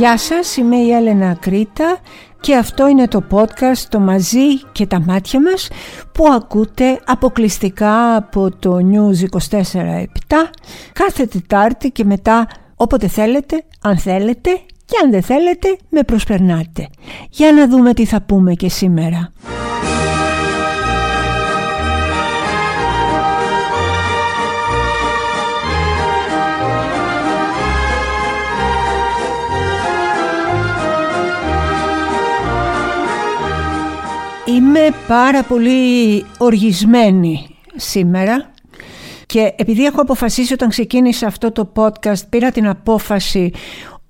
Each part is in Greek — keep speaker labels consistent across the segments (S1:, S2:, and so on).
S1: Γεια σας, είμαι η Έλενα Κρήτα και αυτό είναι το podcast «Το μαζί και τα μάτια μας» που ακούτε αποκλειστικά από το News 24-7 κάθε Τετάρτη και μετά όποτε θέλετε, αν θέλετε και αν δεν θέλετε με προσπερνάτε. Για να δούμε τι θα πούμε και σήμερα. Είμαι πάρα πολύ οργισμένη σήμερα και επειδή έχω αποφασίσει όταν ξεκίνησα αυτό το podcast πήρα την απόφαση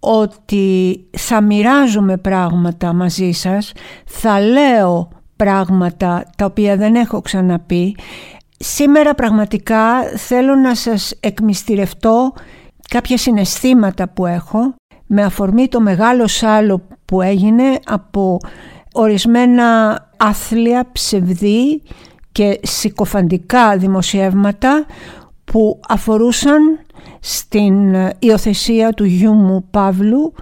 S1: ότι θα μοιράζομαι πράγματα μαζί σας, θα λέω πράγματα τα οποία δεν έχω ξαναπεί. Σήμερα πραγματικά θέλω να σας εκμυστηρευτώ κάποια συναισθήματα που έχω με αφορμή το μεγάλο σάλο που έγινε από ορισμένα άθλια, ψευδή και συκοφαντικά δημοσιεύματα που αφορούσαν στην υιοθεσία του γιού μου Παύλου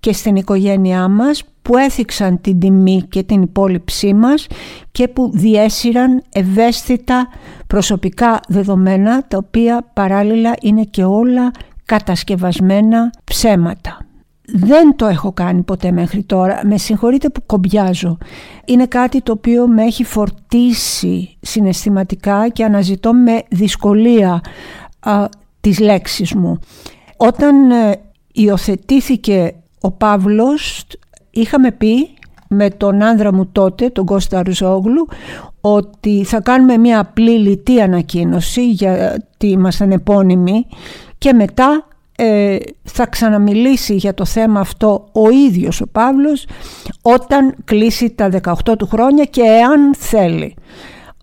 S1: και στην οικογένειά μας που έθιξαν την τιμή και την υπόλοιψή μας και που διέσυραν ευαίσθητα προσωπικά δεδομένα τα οποία παράλληλα είναι και όλα κατασκευασμένα ψέματα. Δεν το έχω κάνει ποτέ μέχρι τώρα. Με συγχωρείτε που κομπιάζω. Είναι κάτι το οποίο με έχει φορτίσει συναισθηματικά και αναζητώ με δυσκολία α, τις λέξεις μου. Όταν ε, υιοθετήθηκε ο Παύλος είχαμε πει με τον άνδρα μου τότε, τον Κώστα Ρουζόγλου, ότι θα κάνουμε μια απλή λιτή ανακοίνωση γιατί ήμασταν επώνυμοι και μετά ε, θα ξαναμιλήσει για το θέμα αυτό ο ίδιος ο Παύλος όταν κλείσει τα 18 του χρόνια και εάν θέλει.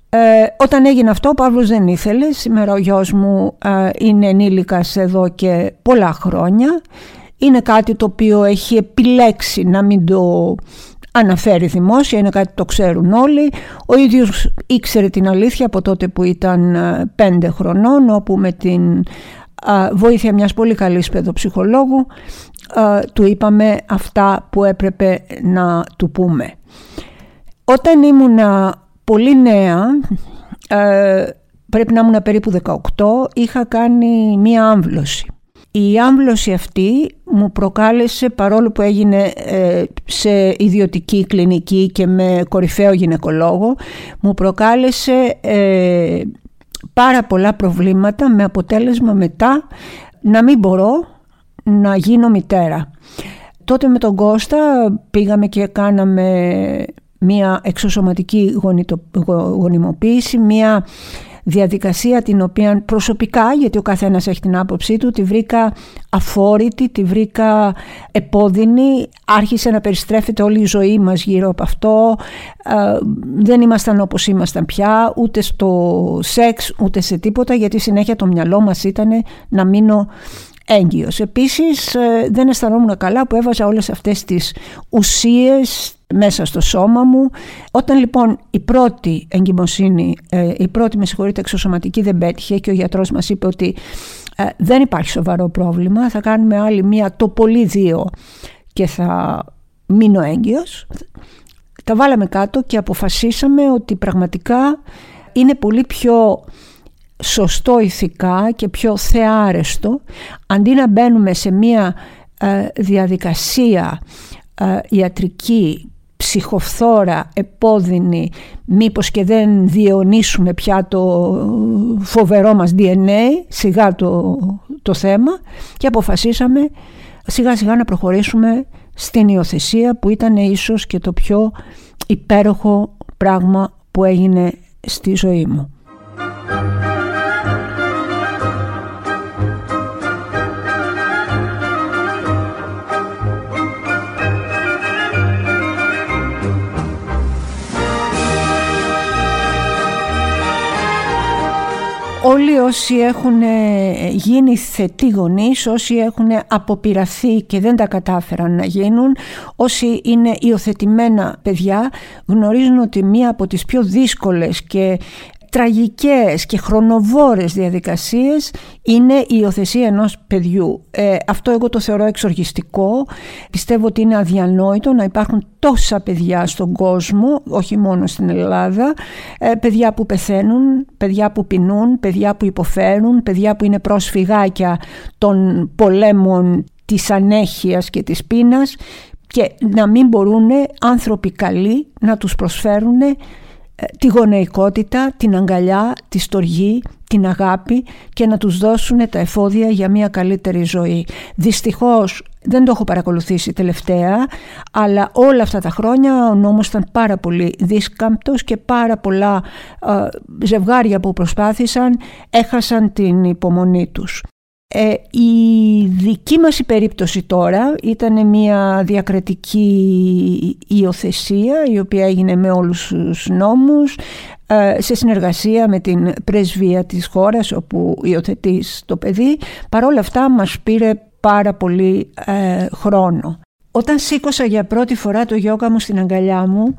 S1: Ε, όταν έγινε αυτό ο Παύλος δεν ήθελε, σήμερα ο γιος μου ε, είναι ενήλικας εδώ και πολλά χρόνια. Είναι κάτι το οποίο έχει επιλέξει να μην το αναφέρει δημόσια, είναι κάτι που το ξέρουν όλοι. Ο ίδιος ήξερε την αλήθεια από τότε που ήταν ε, πέντε χρονών, όπου με την βοήθεια μιας πολύ καλής παιδοψυχολόγου του είπαμε αυτά που έπρεπε να του πούμε. Όταν ήμουν πολύ νέα, πρέπει να ήμουν περίπου 18, είχα κάνει μία άμβλωση. Η άμβλωση αυτή μου προκάλεσε, παρόλο που έγινε ε, σε ιδιωτική κλινική και με κορυφαίο γυναικολόγο, μου προκάλεσε ε, πάρα πολλά προβλήματα με αποτέλεσμα μετά να μην μπορώ να γίνω μητέρα. Τότε με τον Κώστα πήγαμε και κάναμε μία εξωσωματική γονιμοποίηση, μία διαδικασία την οποία προσωπικά, γιατί ο καθένας έχει την άποψή του, τη βρήκα αφόρητη, τη βρήκα επώδυνη, άρχισε να περιστρέφεται όλη η ζωή μας γύρω από αυτό, ε, δεν ήμασταν όπως ήμασταν πια, ούτε στο σεξ, ούτε σε τίποτα, γιατί συνέχεια το μυαλό μας ήταν να μείνω έγκυος. Επίσης ε, δεν αισθανόμουν καλά που έβαζα όλες αυτές τις ουσίες μέσα στο σώμα μου. Όταν λοιπόν η πρώτη εγκυμοσύνη, ε, η πρώτη με συγχωρείτε εξωσωματική δεν πέτυχε και ο γιατρός μας είπε ότι ε, δεν υπάρχει σοβαρό πρόβλημα, θα κάνουμε άλλη μία το πολύ δύο και θα μείνω έγκυος. Τα βάλαμε κάτω και αποφασίσαμε ότι πραγματικά είναι πολύ πιο σωστό ηθικά και πιο θεάρεστο αντί να μπαίνουμε σε μία ε, διαδικασία ιατρική ψυχοφθόρα, επώδυνη, μήπως και δεν διαιωνίσουμε πια το φοβερό μας DNA, σιγά το, το θέμα και αποφασίσαμε σιγά σιγά να προχωρήσουμε στην υιοθεσία που ήταν ίσως και το πιο υπέροχο πράγμα που έγινε στη ζωή μου. Όλοι όσοι έχουν ε, γίνει θετοί γονείς, όσοι έχουν αποπειραθεί και δεν τα κατάφεραν να γίνουν, όσοι είναι υιοθετημένα παιδιά, γνωρίζουν ότι μία από τις πιο δύσκολες και τραγικές και χρονοβόρες διαδικασίες είναι η υιοθεσία ενός παιδιού. Ε, αυτό εγώ το θεωρώ εξοργιστικό. Πιστεύω ότι είναι αδιανόητο να υπάρχουν τόσα παιδιά στον κόσμο, όχι μόνο στην Ελλάδα, ε, παιδιά που πεθαίνουν, παιδιά που πεινούν, παιδιά που υποφέρουν, παιδιά που είναι πρόσφυγάκια των πολέμων της ανέχειας και της πείνας και να μην μπορούν άνθρωποι καλοί να τους προσφέρουν ε, τη γονεϊκότητα, την αγκαλιά, τη στοργή, την αγάπη και να τους δώσουν τα εφόδια για μια καλύτερη ζωή. Δυστυχώς δεν το έχω παρακολουθήσει τελευταία, αλλά όλα αυτά τα χρόνια ο νόμος ήταν πάρα πολύ δίσκαμπτος και πάρα πολλά ε, ζευγάρια που προσπάθησαν έχασαν την υπομονή τους. Ε, η δική μας η περίπτωση τώρα ήταν μια διακρατική υιοθεσία η οποία έγινε με όλους τους νόμους ε, σε συνεργασία με την πρεσβεία της χώρας όπου υιοθετείς το παιδί. Παρόλα αυτά μας πήρε πάρα πολύ ε, χρόνο. Όταν σήκωσα για πρώτη φορά το γιόγκα μου στην αγκαλιά μου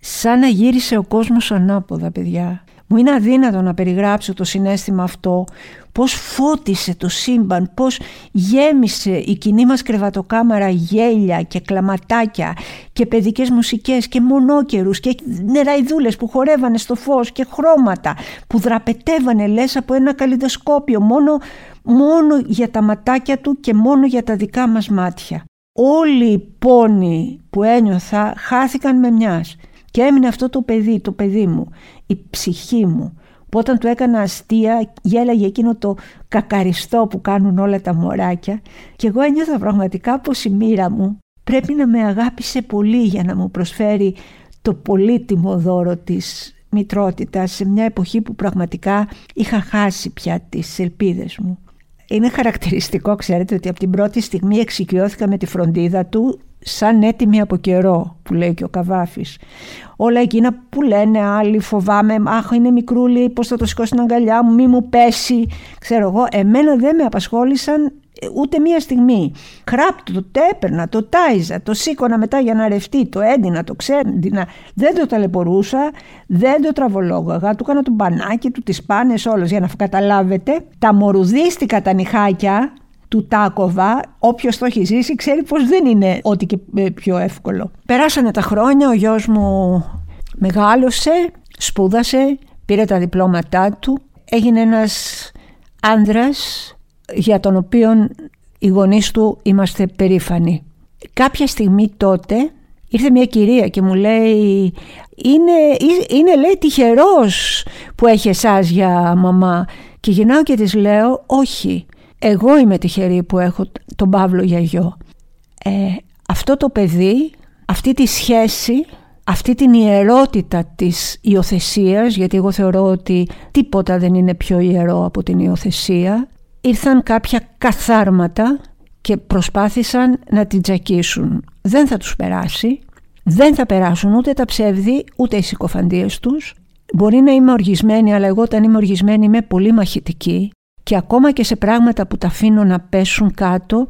S1: σαν να γύρισε ο κόσμος ανάποδα παιδιά. Μου είναι αδύνατο να περιγράψω το συνέστημα αυτό, πώς φώτισε το σύμπαν, πώς γέμισε η κοινή μας κρεβατοκάμαρα γέλια και κλαματάκια και παιδικές μουσικές και μονόκερους και νεραϊδούλες που χορεύανε στο φως και χρώματα που δραπετεύανε λες από ένα καλλιδοσκόπιο μόνο, μόνο για τα ματάκια του και μόνο για τα δικά μας μάτια. Όλοι οι πόνοι που ένιωθα χάθηκαν με μιας και έμεινε αυτό το παιδί, το παιδί μου, η ψυχή μου που όταν του έκανα αστεία γέλαγε εκείνο το κακαριστό που κάνουν όλα τα μωράκια και εγώ ένιωθα πραγματικά πως η μοίρα μου πρέπει να με αγάπησε πολύ για να μου προσφέρει το πολύτιμο δώρο της μητρότητας σε μια εποχή που πραγματικά είχα χάσει πια τις ελπίδες μου. Είναι χαρακτηριστικό, ξέρετε, ότι από την πρώτη στιγμή εξοικειώθηκα με τη φροντίδα του σαν έτοιμη από καιρό που λέει και ο Καβάφης. Όλα εκείνα που λένε άλλοι φοβάμαι αχ είναι μικρούλι πως θα το σηκώσει στην αγκαλιά μου μη μου πέσει ξέρω εγώ εμένα δεν με απασχόλησαν ε, ούτε μία στιγμή. Κράπτο το τέπερνα, το τάιζα το σήκωνα μετά για να ρευτεί το έντυνα, το ξέντυνα. Δεν το ταλαιπωρούσα δεν το τραβολόγαγα του έκανα το μπανάκι του τις πάνες όλες για να καταλάβετε. Τα μορουδίστηκα τα νυχάκια του Τάκοβα, όποιος το έχει ζήσει ξέρει πως δεν είναι ό,τι και ε, πιο εύκολο. Περάσανε τα χρόνια, ο γιος μου μεγάλωσε, σπούδασε, πήρε τα διπλώματά του, έγινε ένας άνδρας για τον οποίο οι γονείς του είμαστε περήφανοι. Κάποια στιγμή τότε ήρθε μια κυρία και μου λέει είναι, είναι λέει τυχερός που έχεις εσάς για μαμά και γυρνάω και της λέω όχι εγώ είμαι τυχερή που έχω τον Παύλο για γιο. Ε, αυτό το παιδί, αυτή τη σχέση, αυτή την ιερότητα της υιοθεσίας, γιατί εγώ θεωρώ ότι τίποτα δεν είναι πιο ιερό από την υιοθεσία, ήρθαν κάποια καθάρματα και προσπάθησαν να την τζακίσουν. Δεν θα τους περάσει, δεν θα περάσουν ούτε τα ψεύδι, ούτε οι συκοφαντίες τους. Μπορεί να είμαι οργισμένη, αλλά εγώ όταν είμαι οργισμένη είμαι πολύ μαχητική και ακόμα και σε πράγματα που τα αφήνω να πέσουν κάτω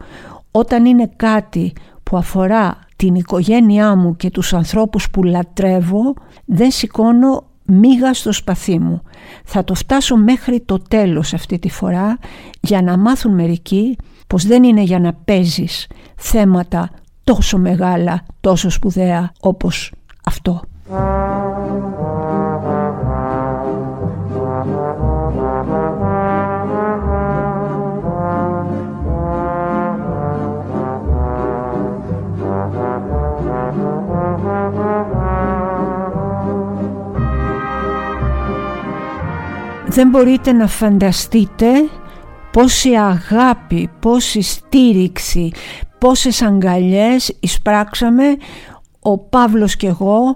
S1: όταν είναι κάτι που αφορά την οικογένειά μου και τους ανθρώπους που λατρεύω δεν σηκώνω μίγα στο σπαθί μου. Θα το φτάσω μέχρι το τέλος αυτή τη φορά για να μάθουν μερικοί πως δεν είναι για να παίζεις θέματα τόσο μεγάλα, τόσο σπουδαία όπως αυτό. Δεν μπορείτε να φανταστείτε πόση αγάπη, πόση στήριξη, πόσες αγκαλιές εισπράξαμε ο Παύλος και εγώ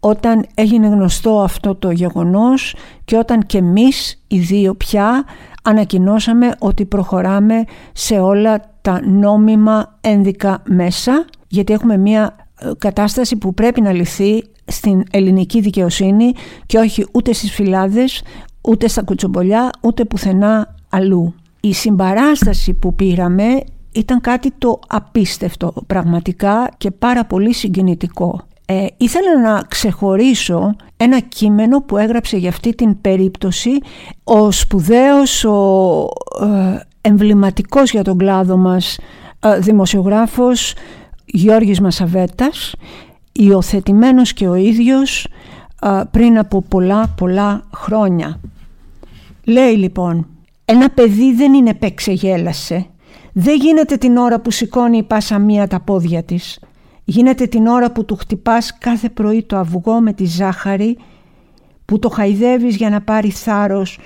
S1: όταν έγινε γνωστό αυτό το γεγονός και όταν και εμείς οι δύο πια ανακοινώσαμε ότι προχωράμε σε όλα τα νόμιμα ένδικα μέσα γιατί έχουμε μια ε, κατάσταση που πρέπει να λυθεί στην ελληνική δικαιοσύνη και όχι ούτε στις φυλάδες ούτε στα κουτσομπολιά ούτε πουθενά αλλού. Η συμπαράσταση που πήραμε ήταν κάτι το απίστευτο πραγματικά και πάρα πολύ συγκινητικό. Ε, ήθελα να ξεχωρίσω ένα κείμενο που έγραψε για αυτή την περίπτωση ο σπουδαίος, ο ε, εμβληματικός για τον κλάδο μας ε, δημοσιογράφος Γιώργης Μασαβέτας υιοθετημένος και ο ίδιος ε, πριν από πολλά πολλά χρόνια. Λέει λοιπόν, ένα παιδί δεν είναι παίξε γέλασε. Δεν γίνεται την ώρα που σηκώνει η πάσα μία τα πόδια της. Γίνεται την ώρα που του χτυπάς κάθε πρωί το αυγό με τη ζάχαρη, που το χαϊδεύεις για να πάρει θάρρος,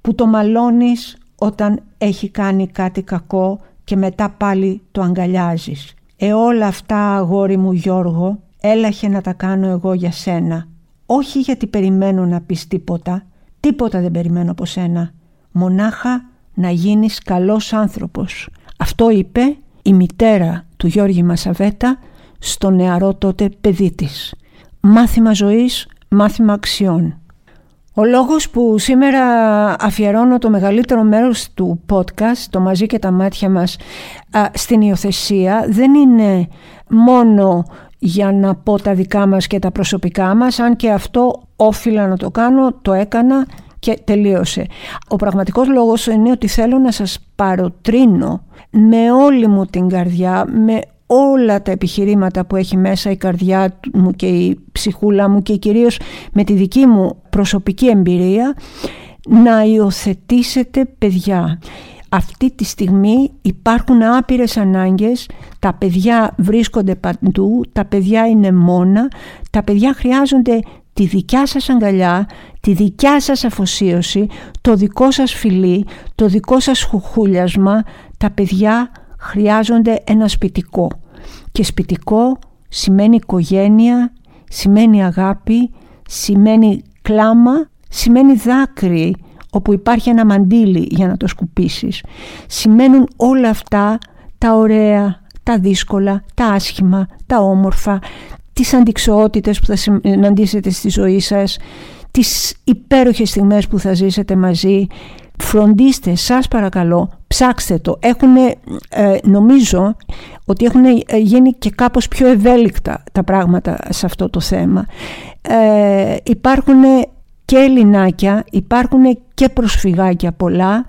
S1: που το μαλώνεις όταν έχει κάνει κάτι κακό και μετά πάλι το αγκαλιάζεις. Ε όλα αυτά αγόρι μου Γιώργο έλαχε να τα κάνω εγώ για σένα. Όχι γιατί περιμένω να πεις τίποτα, τίποτα δεν περιμένω από σένα. Μονάχα να γίνεις καλός άνθρωπος. Αυτό είπε η μητέρα του Γιώργη Μασαβέτα στο νεαρό τότε παιδί της. Μάθημα ζωής, μάθημα αξιών. Ο λόγος που σήμερα αφιερώνω το μεγαλύτερο μέρος του podcast, το μαζί και τα μάτια μας, στην υιοθεσία δεν είναι μόνο για να πω τα δικά μας και τα προσωπικά μας, αν και αυτό όφιλα να το κάνω, το έκανα και τελείωσε. Ο πραγματικός λόγος είναι ότι θέλω να σας παροτρύνω με όλη μου την καρδιά, με όλα τα επιχειρήματα που έχει μέσα η καρδιά μου και η ψυχούλα μου και κυρίως με τη δική μου προσωπική εμπειρία να υιοθετήσετε παιδιά. Αυτή τη στιγμή υπάρχουν άπειρες ανάγκες, τα παιδιά βρίσκονται παντού, τα παιδιά είναι μόνα, τα παιδιά χρειάζονται τη δικιά σας αγκαλιά, τη δικιά σας αφοσίωση, το δικό σας φιλί, το δικό σας χουχούλιασμα, τα παιδιά χρειάζονται ένα σπιτικό. Και σπιτικό σημαίνει οικογένεια, σημαίνει αγάπη, σημαίνει κλάμα, σημαίνει δάκρυ όπου υπάρχει ένα μαντίλι για να το σκουπίσεις. Σημαίνουν όλα αυτά τα ωραία, τα δύσκολα, τα άσχημα, τα όμορφα, τις αντικσοότητες που θα συναντήσετε στη ζωή σας, τις υπέροχες στιγμές που θα ζήσετε μαζί. Φροντίστε, σας παρακαλώ, ψάξτε το. Έχουν, ε, νομίζω ότι έχουν ε, γίνει και κάπως πιο ευέλικτα τα πράγματα σε αυτό το θέμα. Ε, υπάρχουν και ελληνάκια, υπάρχουν και προσφυγάκια πολλά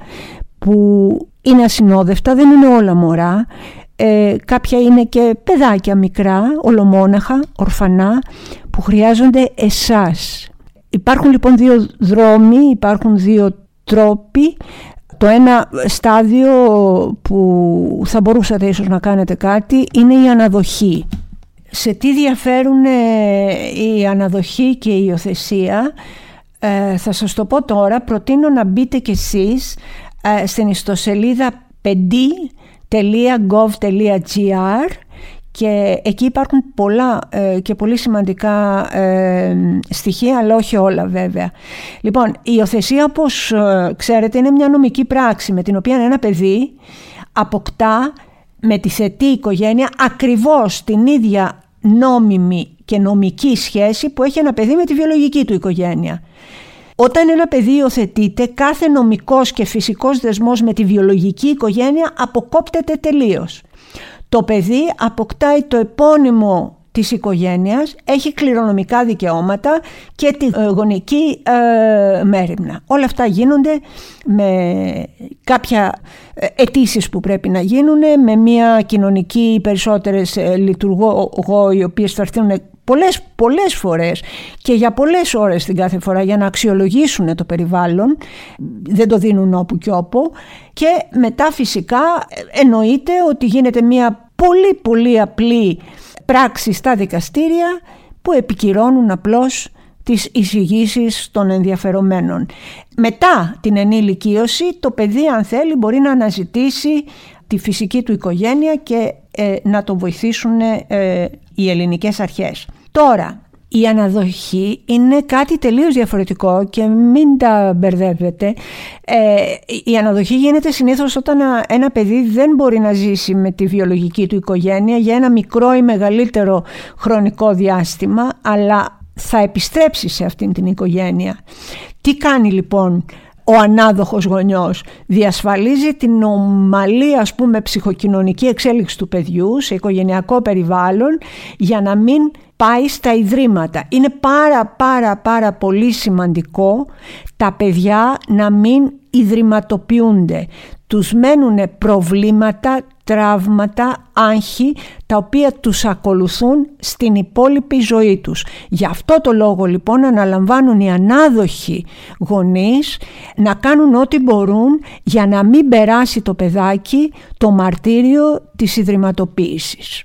S1: που είναι ασυνόδευτα, δεν είναι όλα μωρά. Ε, κάποια είναι και παιδάκια μικρά, ολομόναχα, ορφανά, που χρειάζονται εσάς. Υπάρχουν λοιπόν δύο δρόμοι, υπάρχουν δύο τρόποι. Το ένα στάδιο που θα μπορούσατε ίσως να κάνετε κάτι είναι η αναδοχή. Σε τι διαφέρουν η αναδοχή και η υιοθεσία; Ε, θα σας το πω τώρα, προτείνω να μπείτε κι εσείς ε, στην ιστοσελίδα pedi.gov.gr και εκεί υπάρχουν πολλά ε, και πολύ σημαντικά ε, στοιχεία, αλλά όχι όλα βέβαια. Λοιπόν, η υιοθεσία όπως ξέρετε είναι μια νομική πράξη με την οποία ένα παιδί αποκτά με τη θετή οικογένεια ακριβώς την ίδια νόμιμη και νομική σχέση που έχει ένα παιδί με τη βιολογική του οικογένεια. Όταν ένα παιδί υιοθετείται, κάθε νομικός και φυσικός δεσμός με τη βιολογική οικογένεια αποκόπτεται τελείως. Το παιδί αποκτάει το επώνυμο της οικογένειας, έχει κληρονομικά δικαιώματα και τη ε, γονική ε, μέρημνα. Όλα αυτά γίνονται με κάποια ε, αιτήσεις που πρέπει να γίνουν, με μια κοινωνική περισσότερες ε, λειτουργό, οι οποίες θα έρθουν πολλές, πολλές φορές και για πολλές ώρες την κάθε φορά για να αξιολογήσουν το περιβάλλον, δεν το δίνουν όπου και όπου και μετά φυσικά εννοείται ότι γίνεται μια πολύ πολύ απλή πράξη στα δικαστήρια που επικυρώνουν απλώς τις εισηγήσεις των ενδιαφερομένων. Μετά την ενήλικίωση το παιδί αν θέλει μπορεί να αναζητήσει τη φυσική του οικογένεια και ε, να το βοηθήσουν ε, οι ελληνικές αρχές. Τώρα, η αναδοχή είναι κάτι τελείως διαφορετικό και μην τα μπερδεύετε. Ε, η αναδοχή γίνεται συνήθως όταν ένα παιδί δεν μπορεί να ζήσει με τη βιολογική του οικογένεια για ένα μικρό ή μεγαλύτερο χρονικό διάστημα, αλλά θα επιστρέψει σε αυτήν την οικογένεια. Τι κάνει λοιπόν ο ανάδοχος γονιός; Διασφαλίζει την ομαλή ας πούμε ψυχοκοινωνική εξέλιξη του παιδιού σε οικογενειακό περιβάλλον για να μην πάει στα ιδρύματα. Είναι πάρα πάρα πάρα πολύ σημαντικό τα παιδιά να μην ιδρυματοποιούνται. Τους μένουν προβλήματα, τραύματα, άγχη τα οποία τους ακολουθούν στην υπόλοιπη ζωή τους. Γι' αυτό το λόγο λοιπόν αναλαμβάνουν οι ανάδοχοι γονείς να κάνουν ό,τι μπορούν για να μην περάσει το παιδάκι το μαρτύριο της ιδρυματοποίησης.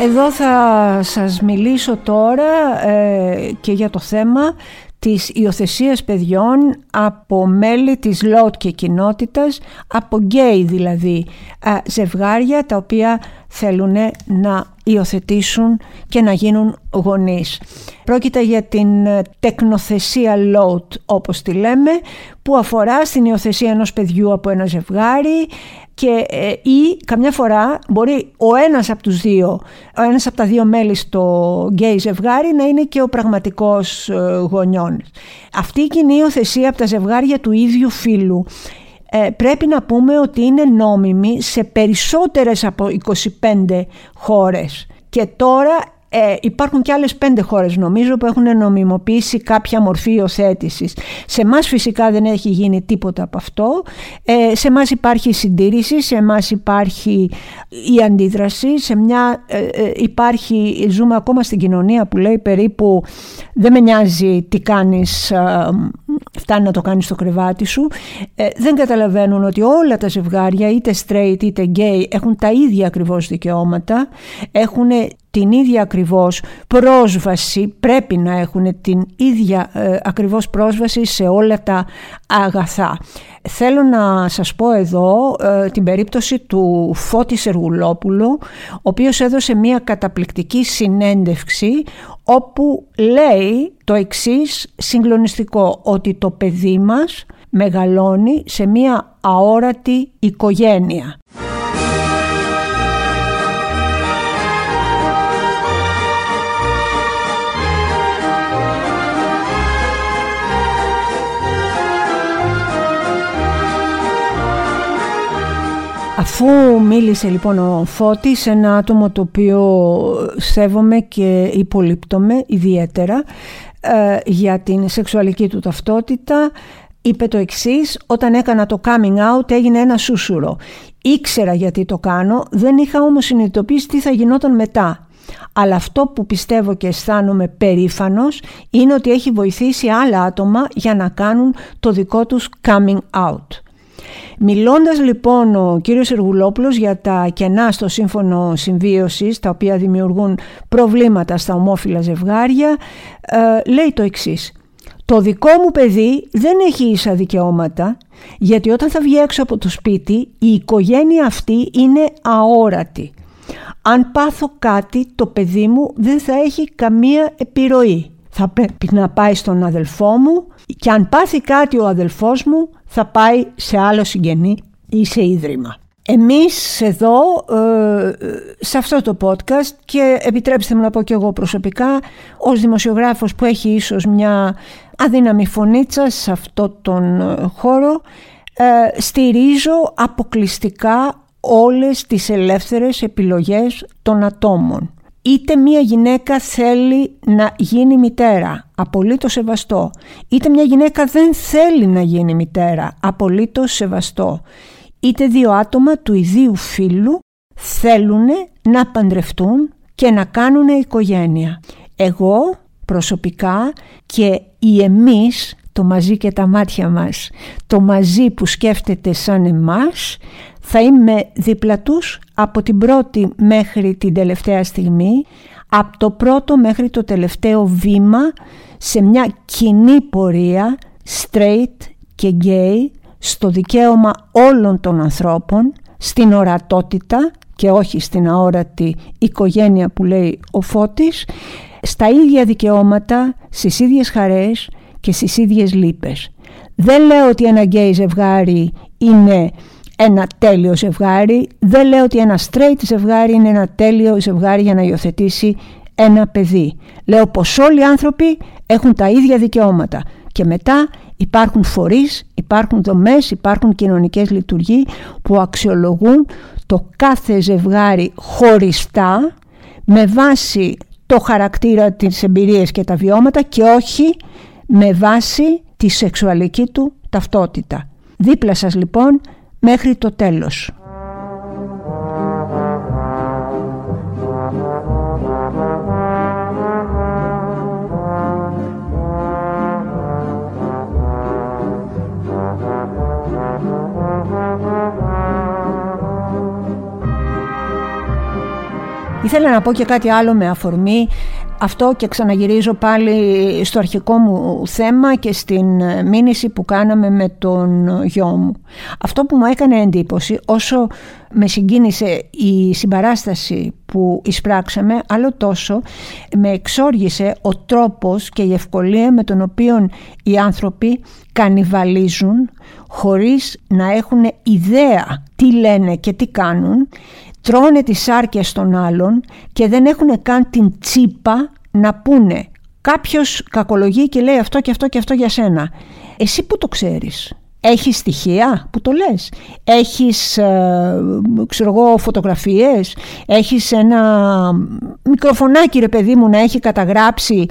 S1: Εδώ θα σας μιλήσω τώρα ε, και για το θέμα της υιοθεσίας παιδιών από μέλη της ΛΟΤ και κοινότητας, από γκέι δηλαδή ζευγάρια τα οποία θέλουν να υιοθετήσουν και να γίνουν γονείς. Πρόκειται για την ε, τεκνοθεσία LOT όπως τη λέμε που αφορά στην υιοθεσία ενός παιδιού από ένα ζευγάρι και, ε, ή καμιά φορά μπορεί ο ένας από τους δύο, ο ένας από τα δύο μέλη στο γκέι ζευγάρι να είναι και ο πραγματικός ε, γονιών. Αυτή η κοινή υιοθεσία από τα ζευγάρια του ίδιου φίλου ε, πρέπει να πούμε ότι είναι νόμιμη σε περισσότερες από 25 χώρες και τώρα ε, υπάρχουν και άλλες πέντε χώρες νομίζω που έχουν νομιμοποιήσει κάποια μορφή υιοθέτησης. Σε εμάς φυσικά δεν έχει γίνει τίποτα από αυτό. Ε, σε εμάς υπάρχει συντήρηση, σε εμάς υπάρχει η αντίδραση, σε μια ε, ε, υπάρχει, ζούμε ακόμα στην κοινωνία που λέει περίπου δεν με νοιάζει τι κάνεις, φτάνει να το κάνεις στο κρεβάτι σου. δεν καταλαβαίνουν ότι όλα τα ζευγάρια είτε straight είτε gay έχουν τα ίδια ακριβώς δικαιώματα, έχουν την ίδια ακριβώς πρόσβαση, πρέπει να έχουν την ίδια ε, ακριβώς πρόσβαση σε όλα τα αγαθά. Θέλω να σας πω εδώ ε, την περίπτωση του Φώτης Σεργουλόπουλου, ο οποίος έδωσε μια καταπληκτική συνέντευξη όπου λέει το εξής συγκλονιστικό, ότι το παιδί μας μεγαλώνει σε μια αόρατη οικογένεια. Αφού μίλησε λοιπόν ο Φώτης, ένα άτομο το οποίο σέβομαι και υπολείπτομαι ιδιαίτερα ε, για την σεξουαλική του ταυτότητα, είπε το εξής, όταν έκανα το coming out έγινε ένα σούσουρο. Ήξερα γιατί το κάνω, δεν είχα όμως συνειδητοποιήσει τι θα γινόταν μετά. Αλλά αυτό που πιστεύω και αισθάνομαι περήφανος είναι ότι έχει βοηθήσει άλλα άτομα για να κάνουν το δικό τους coming out. Μιλώντας λοιπόν ο κύριος Εργουλόπουλος για τα κενά στο σύμφωνο συμβίωσης τα οποία δημιουργούν προβλήματα στα ομόφυλα ζευγάρια ε, λέει το εξής το δικό μου παιδί δεν έχει ίσα δικαιώματα γιατί όταν θα βγει έξω από το σπίτι η οικογένεια αυτή είναι αόρατη. Αν πάθω κάτι το παιδί μου δεν θα έχει καμία επιρροή. Θα πρέπει να πάει στον αδελφό μου και αν πάθει κάτι ο αδελφός μου θα πάει σε άλλο συγγενή ή σε ίδρυμα. Εμείς εδώ, ε, σε αυτό το podcast και επιτρέψτε μου να πω και εγώ προσωπικά, ως δημοσιογράφος που έχει ίσως μια αδύναμη φωνήτσα σε αυτό τον ε, χώρο, ε, στηρίζω αποκλειστικά όλες τις ελεύθερες επιλογές των ατόμων είτε μια γυναίκα θέλει να γίνει μητέρα, απολύτως σεβαστό, είτε μια γυναίκα δεν θέλει να γίνει μητέρα, απολύτως σεβαστό, είτε δύο άτομα του ιδίου φίλου θέλουν να παντρευτούν και να κάνουν οικογένεια. Εγώ προσωπικά και οι εμείς, το μαζί και τα μάτια μας, το μαζί που σκέφτεται σαν εμάς, θα είμαι δίπλα τους από την πρώτη μέχρι την τελευταία στιγμή, από το πρώτο μέχρι το τελευταίο βήμα σε μια κοινή πορεία straight και gay στο δικαίωμα όλων των ανθρώπων, στην ορατότητα και όχι στην αόρατη οικογένεια που λέει ο Φώτης, στα ίδια δικαιώματα, στις ίδιες χαρές και στις ίδιες λύπες. Δεν λέω ότι ένα γκέι ζευγάρι είναι ένα τέλειο ζευγάρι, δεν λέω ότι ένα straight ζευγάρι είναι ένα τέλειο ζευγάρι για να υιοθετήσει ένα παιδί. Λέω πως όλοι οι άνθρωποι έχουν τα ίδια δικαιώματα και μετά υπάρχουν φορείς, υπάρχουν δομές, υπάρχουν κοινωνικές λειτουργίες που αξιολογούν το κάθε ζευγάρι χωριστά με βάση το χαρακτήρα της εμπειρίας και τα βιώματα και όχι με βάση τη σεξουαλική του ταυτότητα. Δίπλα σας λοιπόν μέχρι το τέλος. Ήθελα να πω και κάτι άλλο με αφορμή αυτό και ξαναγυρίζω πάλι στο αρχικό μου θέμα και στην ε, μήνυση που κάναμε με τον γιο μου. Αυτό που μου έκανε εντύπωση όσο με συγκίνησε η συμπαράσταση που εισπράξαμε άλλο τόσο με εξόργησε ο τρόπος και η ευκολία με τον οποίο οι άνθρωποι κανιβαλίζουν χωρίς να έχουν ιδέα τι λένε και τι κάνουν τρώνε τις άρκες των άλλων και δεν έχουν καν την τσίπα να πούνε κάποιος κακολογεί και λέει αυτό και αυτό και αυτό για σένα. Εσύ που το ξέρεις. Έχεις στοιχεία που το λες; Έχεις ε, ξέρω εγώ, φωτογραφίες; Έχεις ένα μικροφωνάκι ρε παιδί μου να έχει καταγράψει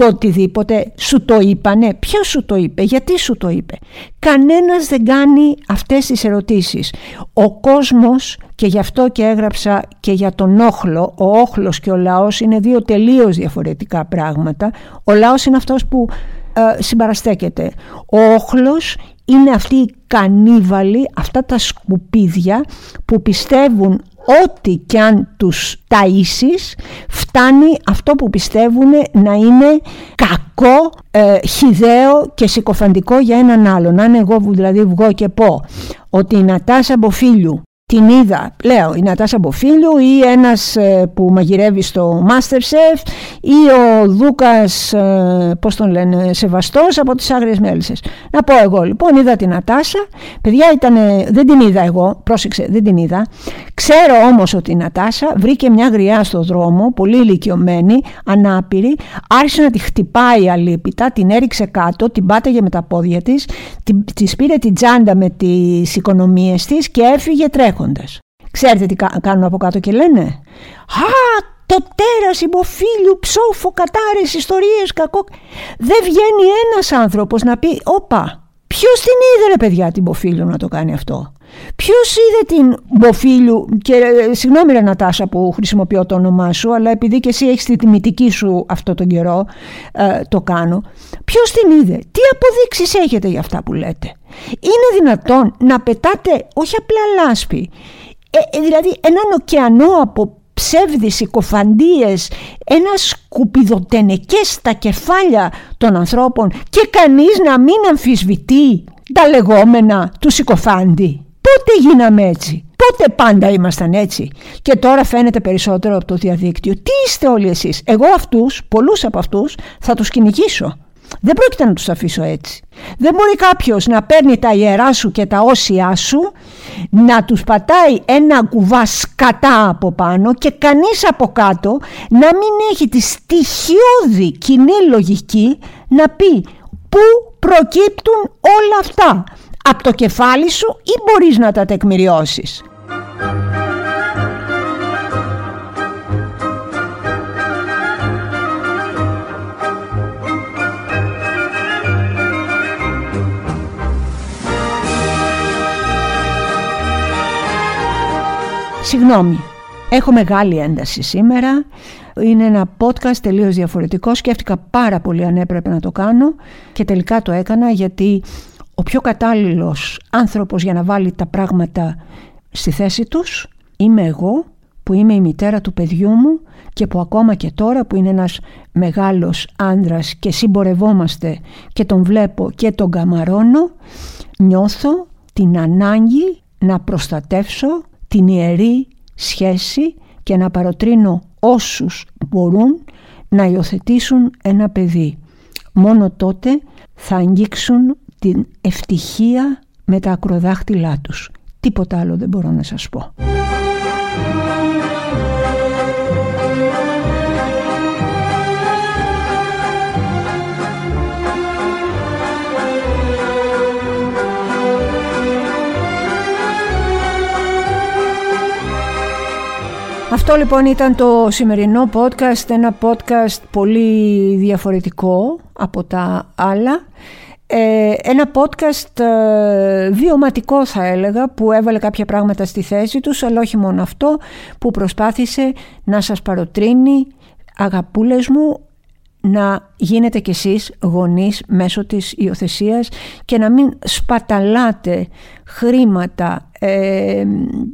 S1: το οτιδήποτε. Σου το είπανε. Ποιος σου το είπε. Γιατί σου το είπε; Κανένας δεν κάνει αυτές τις ερωτήσεις. Ο κόσμος και γι' αυτό και έγραψα και για τον όχλο. Ο όχλος και ο λαός είναι δύο τελείως διαφορετικά πράγματα. Ο λαός είναι αυτός που ε, συμπαραστέκεται. Ο όχλος είναι αυτοί οι κανίβαλοι, αυτά τα σκουπίδια που πιστεύουν ό,τι κι αν τους ταΐσεις φτάνει αυτό που πιστεύουν να είναι κακό, ε, χιδαίο και συκοφαντικό για έναν άλλον. Αν εγώ δηλαδή βγω και πω ότι η Νατάσα Μποφίλιου την είδα, λέω, η Νατάσα Μποφίλιου ή ένας ε, που μαγειρεύει στο Masterchef ή ο Δούκας, ε, πώς τον λένε, Σεβαστός από τις Άγριες Μέλισσες. Να πω εγώ λοιπόν, είδα την Νατάσα, παιδιά ήταν, δεν την είδα εγώ, πρόσεξε, δεν την είδα. Ξέρω όμως ότι η Νατάσα βρήκε μια γριά στο δρόμο, πολύ ηλικιωμένη, ανάπηρη, άρχισε να τη χτυπάει αλίπητα, την έριξε κάτω, την πάταγε με τα πόδια της, της πήρε την τσάντα με τις οικονομίες της και έφυγε τρέχοντας. Ξέρετε τι κάνουν από κάτω και λένε; «Α, το τέρας υποφίλιου, ψόφο, κατάρες, ιστορίες, κακό». Δεν βγαίνει ένας άνθρωπος να πει «Όπα, ποιος την είδε ρε παιδιά την Μποφίλιου να το κάνει αυτό». Ποιος είδε την Μποφίλιου, και ε, συγγνώμη ρε Νατάσα που χρησιμοποιώ το όνομά σου, αλλά επειδή και εσύ έχεις τη τιμητική σου αυτό τον καιρό, ε, το κάνω. Ποιος την είδε, τι αποδείξεις έχετε για αυτά που λέτε; Είναι δυνατόν να πετάτε όχι απλά λάσπη, ε, ε δηλαδή έναν ωκεανό από ψεύδεις, συκοφαντίες, ένα σκουπιδοτενεκές στα κεφάλια των ανθρώπων και κανείς να μην αμφισβητεί τα λεγόμενα τους συκοφάντη. Πότε γίναμε έτσι; Πότε πάντα ήμασταν έτσι; Και τώρα φαίνεται περισσότερο από το διαδίκτυο. Τι είστε όλοι εσείς; Εγώ αυτούς, πολλούς από αυτούς, θα τους κυνηγήσω. Δεν πρόκειται να τους αφήσω έτσι. Δεν μπορεί κάποιος να παίρνει τα ιερά σου και τα όσια σου, να τους πατάει ένα κουβά σκατά από πάνω και κανείς από κάτω να μην έχει τη στοιχειώδη κοινή λογική να πει πού προκύπτουν όλα αυτά από το κεφάλι σου ή μπορείς να τα τεκμηριώσεις. Συγγνώμη, έχω μεγάλη ένταση σήμερα. Είναι ένα podcast τελείως διαφορετικό. Σκέφτηκα πάρα πολύ αν έπρεπε να το κάνω και τελικά το έκανα γιατί ο πιο κατάλληλος άνθρωπος για να βάλει τα πράγματα στη θέση τους είμαι εγώ που είμαι η μητέρα του παιδιού μου και που ακόμα και τώρα που είναι ένας μεγάλος άντρας και συμπορευόμαστε και τον βλέπω και τον καμαρώνω νιώθω την ανάγκη να προστατεύσω την ιερή σχέση και να παροτρύνω όσους μπορούν να υιοθετήσουν ένα παιδί. Μόνο τότε θα αγγίξουν την ευτυχία με τα ακροδάχτυλά τους. Τίποτα άλλο δεν μπορώ να σας πω. Αυτό λοιπόν ήταν το σημερινό podcast, ένα podcast πολύ διαφορετικό από τα άλλα. Ε, ένα podcast ε, βιωματικό θα έλεγα που έβαλε κάποια πράγματα στη θέση τους αλλά όχι μόνο αυτό που προσπάθησε να σας παροτρύνει αγαπούλες μου να γίνετε κι εσείς γονείς μέσω της υιοθεσίας και να μην σπαταλάτε χρήματα, ε,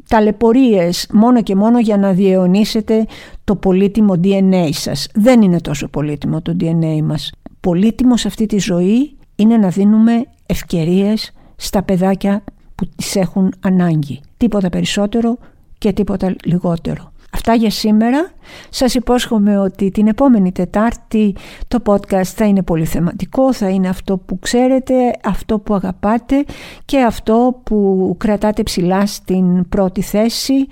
S1: ταλαιπωρίες μόνο και μόνο για να διαιωνίσετε το πολύτιμο DNA σας. Δεν είναι τόσο πολύτιμο το DNA μας. Πολύτιμο σε αυτή τη ζωή είναι να δίνουμε ευκαιρίες στα παιδάκια που τις έχουν ανάγκη. Τίποτα περισσότερο και τίποτα λιγότερο. Αυτά για σήμερα. Σας υπόσχομαι ότι την επόμενη Τετάρτη το podcast θα είναι πολύ θεματικό, θα είναι αυτό που ξέρετε, αυτό που αγαπάτε και αυτό που κρατάτε ψηλά στην πρώτη θέση,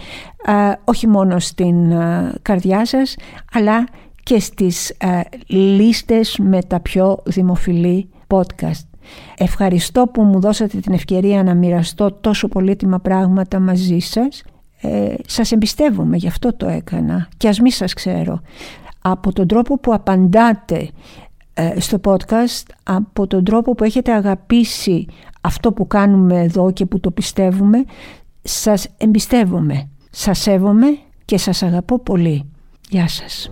S1: όχι μόνο στην καρδιά σας, αλλά και στις λίστες με τα πιο δημοφιλή podcast. Ευχαριστώ που μου δώσατε την ευκαιρία να μοιραστώ τόσο πολύτιμα πράγματα μαζί σας ε, σας εμπιστεύομαι, γι' αυτό το έκανα και ας μη σας ξέρω. Από τον τρόπο που απαντάτε ε, στο podcast, από τον τρόπο που έχετε αγαπήσει αυτό που κάνουμε εδώ και που το πιστεύουμε, σας εμπιστεύομαι, σας σέβομαι και σας αγαπώ πολύ. Γεια σας.